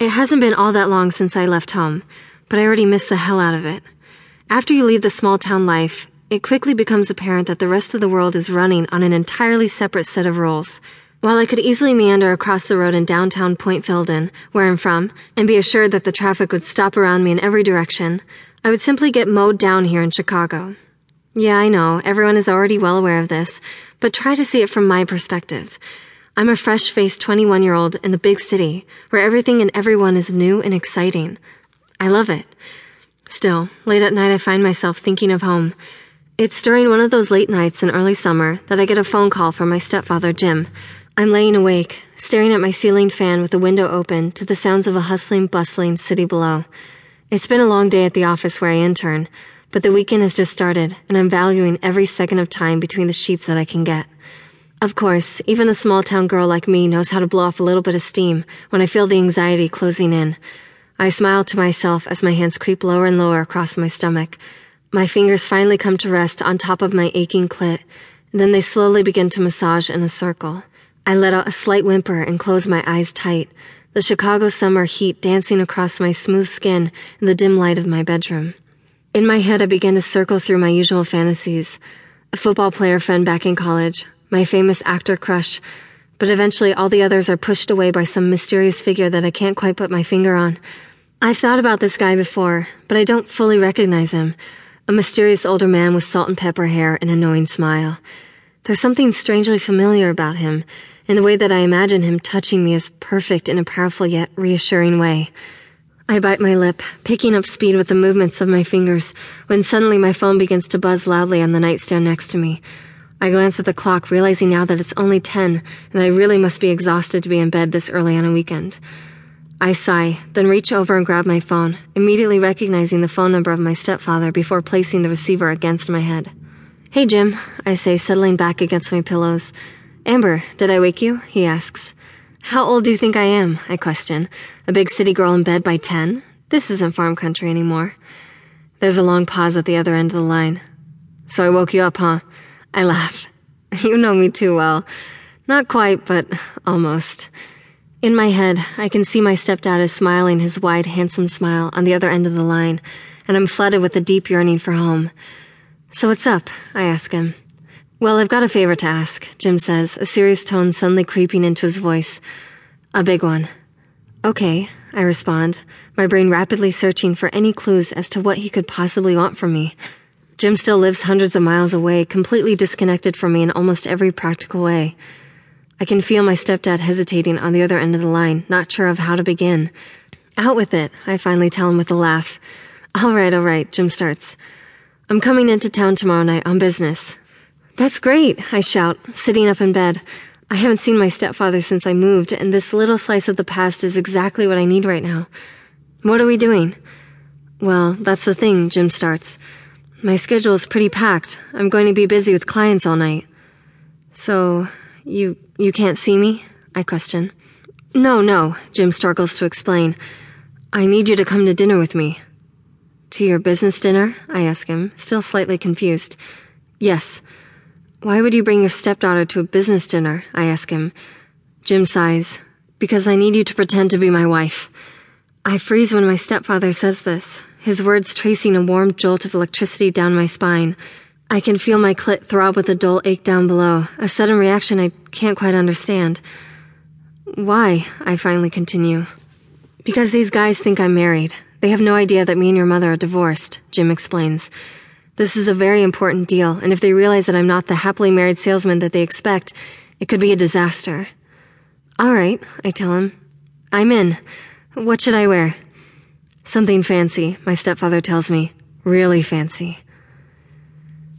It hasn't been all that long since I left home, but I already miss the hell out of it. After you leave the small town life, it quickly becomes apparent that the rest of the world is running on an entirely separate set of rules. While I could easily meander across the road in downtown Point Filden, where I'm from, and be assured that the traffic would stop around me in every direction, I would simply get mowed down here in Chicago. Yeah, I know, everyone is already well aware of this, but try to see it from my perspective. I'm a fresh faced 21 year old in the big city, where everything and everyone is new and exciting. I love it. Still, late at night I find myself thinking of home. It's during one of those late nights in early summer that I get a phone call from my stepfather, Jim. I'm laying awake, staring at my ceiling fan with the window open to the sounds of a hustling, bustling city below. It's been a long day at the office where I intern, but the weekend has just started, and I'm valuing every second of time between the sheets that I can get. Of course, even a small town girl like me knows how to blow off a little bit of steam when I feel the anxiety closing in. I smile to myself as my hands creep lower and lower across my stomach. My fingers finally come to rest on top of my aching clit, and then they slowly begin to massage in a circle. I let out a slight whimper and close my eyes tight, the Chicago summer heat dancing across my smooth skin in the dim light of my bedroom. In my head, I begin to circle through my usual fantasies a football player friend back in college, my famous actor crush, but eventually all the others are pushed away by some mysterious figure that I can't quite put my finger on. I've thought about this guy before, but I don't fully recognize him. A mysterious older man with salt and pepper hair and a knowing smile. There's something strangely familiar about him, in the way that I imagine him touching me is perfect in a powerful yet reassuring way. I bite my lip, picking up speed with the movements of my fingers, when suddenly my phone begins to buzz loudly on the nightstand next to me. I glance at the clock, realizing now that it's only 10, and I really must be exhausted to be in bed this early on a weekend. I sigh, then reach over and grab my phone, immediately recognizing the phone number of my stepfather before placing the receiver against my head. Hey, Jim, I say, settling back against my pillows. Amber, did I wake you? He asks. How old do you think I am? I question. A big city girl in bed by 10? This isn't farm country anymore. There's a long pause at the other end of the line. So I woke you up, huh? I laugh. You know me too well. Not quite, but almost. In my head, I can see my stepdad is smiling his wide, handsome smile on the other end of the line, and I'm flooded with a deep yearning for home. So what's up? I ask him. Well, I've got a favor to ask, Jim says, a serious tone suddenly creeping into his voice. A big one. Okay, I respond, my brain rapidly searching for any clues as to what he could possibly want from me. Jim still lives hundreds of miles away, completely disconnected from me in almost every practical way. I can feel my stepdad hesitating on the other end of the line, not sure of how to begin. Out with it, I finally tell him with a laugh. All right, all right, Jim starts. I'm coming into town tomorrow night on business. That's great, I shout, sitting up in bed. I haven't seen my stepfather since I moved, and this little slice of the past is exactly what I need right now. What are we doing? Well, that's the thing, Jim starts. My schedule is pretty packed. I'm going to be busy with clients all night. So, you you can't see me? I question. No, no, Jim struggles to explain. I need you to come to dinner with me. To your business dinner? I ask him, still slightly confused. Yes. Why would you bring your stepdaughter to a business dinner? I ask him. Jim sighs. Because I need you to pretend to be my wife. I freeze when my stepfather says this, his words tracing a warm jolt of electricity down my spine. I can feel my clit throb with a dull ache down below, a sudden reaction I can't quite understand. Why? I finally continue. Because these guys think I'm married. They have no idea that me and your mother are divorced, Jim explains. This is a very important deal, and if they realize that I'm not the happily married salesman that they expect, it could be a disaster. All right, I tell him. I'm in. What should I wear? Something fancy, my stepfather tells me. Really fancy.